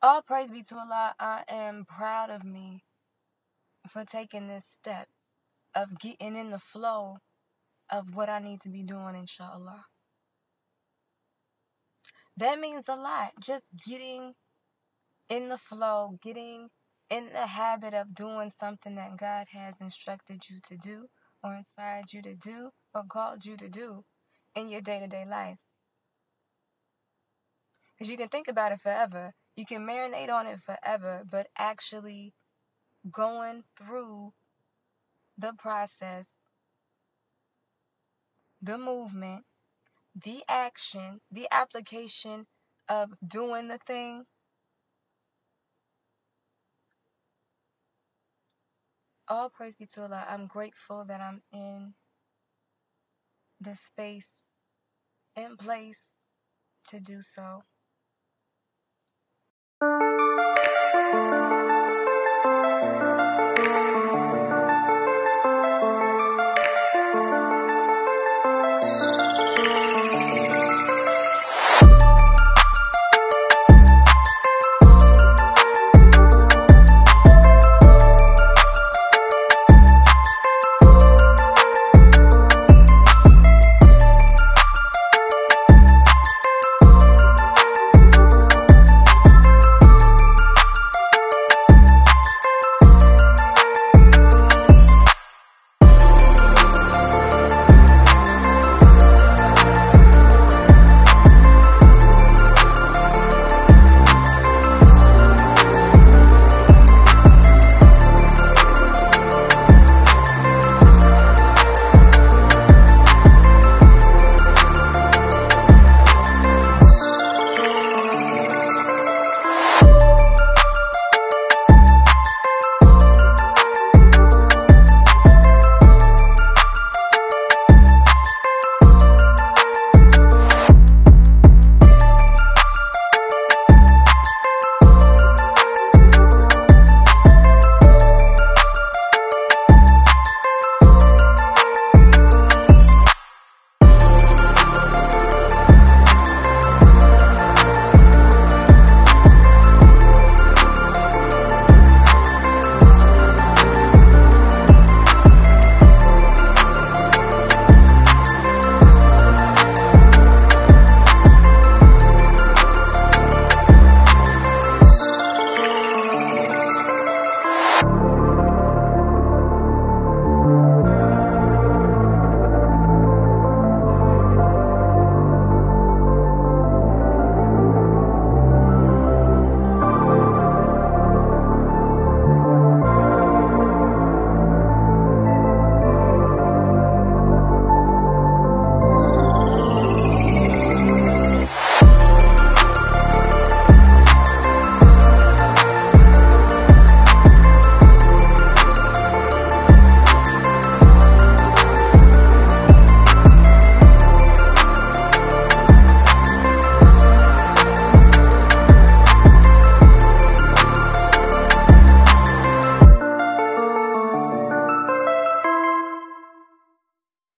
All praise be to Allah. I am proud of me for taking this step of getting in the flow of what I need to be doing, inshallah. That means a lot. Just getting in the flow, getting in the habit of doing something that God has instructed you to do or inspired you to do or called you to do in your day to day life. Because you can think about it forever, you can marinate on it forever, but actually going through the process, the movement, the action, the application of doing the thing. All praise be to Allah. I'm grateful that I'm in the space, in place to do so.